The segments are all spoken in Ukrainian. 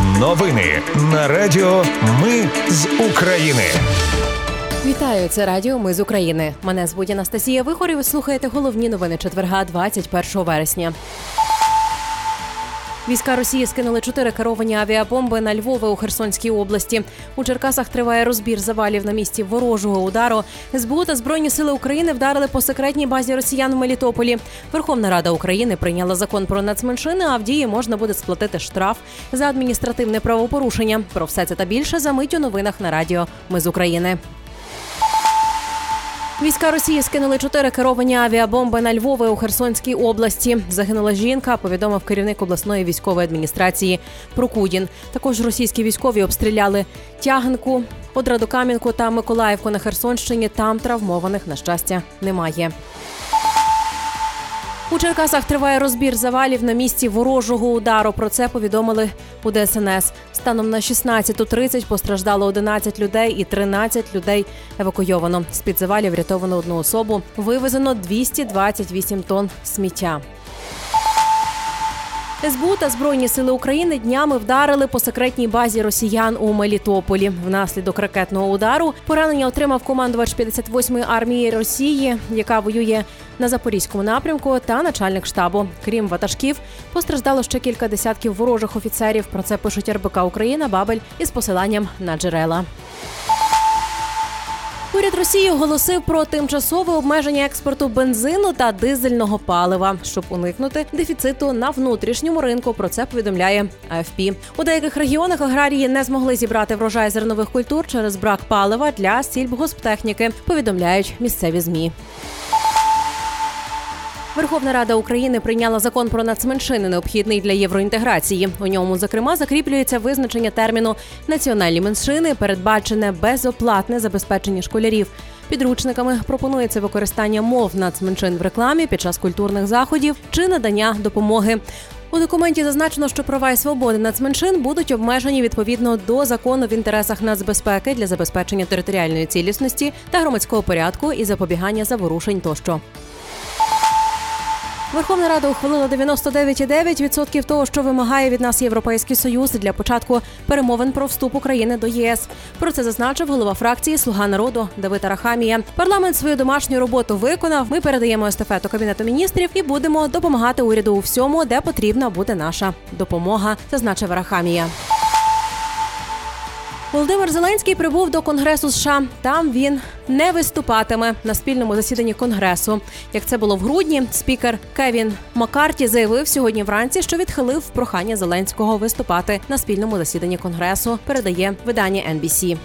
Новини на Радіо Ми з України. Вітаю, це радіо. Ми з України. Мене звуть Анастасія Вихорів. Ви слухаєте головні новини четверга, 21 вересня. Війська Росії скинули чотири керовані авіабомби на Львове у Херсонській області. У Черкасах триває розбір завалів на місці ворожого удару. СБУ та збройні сили України вдарили по секретній базі росіян в Мелітополі. Верховна Рада України прийняла закон про нацменшини. А в дії можна буде сплатити штраф за адміністративне правопорушення. Про все це та більше за мить у новинах на радіо. Ми з України. Війська Росії скинули чотири керовані авіабомби на Львови у Херсонській області. Загинула жінка. Повідомив керівник обласної військової адміністрації Прокудін. Також російські військові обстріляли тяганку, подрадокам'янку та Миколаївку на Херсонщині. Там травмованих на щастя немає. У Черкасах триває розбір завалів на місці ворожого удару. Про це повідомили у ДСНС. Станом на 16.30 постраждало 11 людей і 13 людей евакуйовано. З під завалів врятовано одну особу. Вивезено 228 тонн сміття. СБУ та збройні сили України днями вдарили по секретній базі росіян у Мелітополі. Внаслідок ракетного удару поранення отримав командувач 58-ї армії Росії, яка воює на запорізькому напрямку, та начальник штабу. Крім ватажків, постраждало ще кілька десятків ворожих офіцерів. Про це пишуть РБК Україна Бабель із посиланням на джерела. Уряд Росії оголосив про тимчасове обмеження експорту бензину та дизельного палива, щоб уникнути дефіциту на внутрішньому ринку. Про це повідомляє АФП. У деяких регіонах аграрії не змогли зібрати врожай зернових культур через брак палива для сільбгосптехніки. Повідомляють місцеві змі. Верховна Рада України прийняла закон про нацменшини, необхідний для євроінтеграції. У ньому, зокрема, закріплюється визначення терміну національні меншини, передбачене безоплатне забезпечення школярів. Підручниками пропонується використання мов нацменшин в рекламі під час культурних заходів чи надання допомоги. У документі зазначено, що права і свободи нацменшин будуть обмежені відповідно до закону в інтересах нацбезпеки для забезпечення територіальної цілісності та громадського порядку і запобігання заворушень тощо. Верховна Рада ухвалила 99,9% того, що вимагає від нас європейський союз для початку перемовин про вступ України до ЄС. Про це зазначив голова фракції Слуга народу Давид Арахамія. Парламент свою домашню роботу виконав. Ми передаємо естафету кабінету міністрів і будемо допомагати уряду у всьому, де потрібна буде наша допомога, зазначив Арахамія. Володимир Зеленський прибув до Конгресу США. Там він не виступатиме на спільному засіданні Конгресу. Як це було в грудні, спікер Кевін Маккарті заявив сьогодні вранці, що відхилив прохання Зеленського виступати на спільному засіданні Конгресу. Передає видання NBC.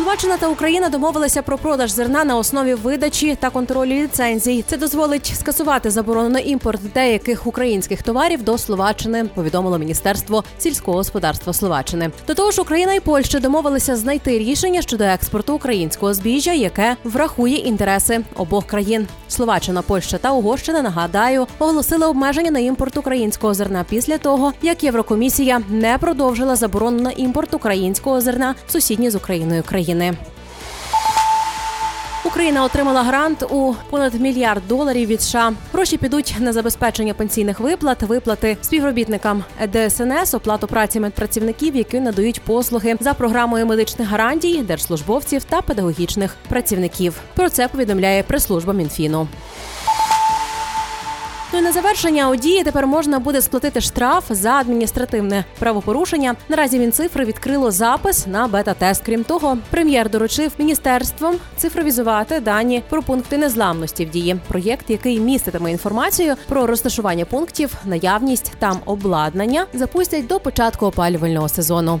Словаччина та Україна домовилися про продаж зерна на основі видачі та контролю ліцензій. Це дозволить скасувати заборону на імпорт деяких українських товарів до Словаччини. Повідомило міністерство сільського господарства Словаччини. До того ж, Україна і Польща домовилися знайти рішення щодо експорту українського збіжжя, яке врахує інтереси обох країн. Словаччина, Польща та Угорщина нагадаю оголосили обмеження на імпорт українського зерна після того, як Єврокомісія не продовжила заборону на імпорт українського зерна в сусідні з Україною країни. Україна отримала грант у понад мільярд доларів від США. Гроші підуть на забезпечення пенсійних виплат, виплати співробітникам ДСНС, оплату праці медпрацівників, які надають послуги за програмою медичних гарантій, держслужбовців та педагогічних працівників. Про це повідомляє прес-служба Мінфіну. Ну і на завершення у дії тепер можна буде сплатити штраф за адміністративне правопорушення. Наразі Мінцифри відкрило запис на бета-тест. Крім того, прем'єр доручив міністерством цифровізувати дані про пункти незламності в дії. Проєкт, який міститиме інформацію про розташування пунктів, наявність там обладнання, запустять до початку опалювального сезону.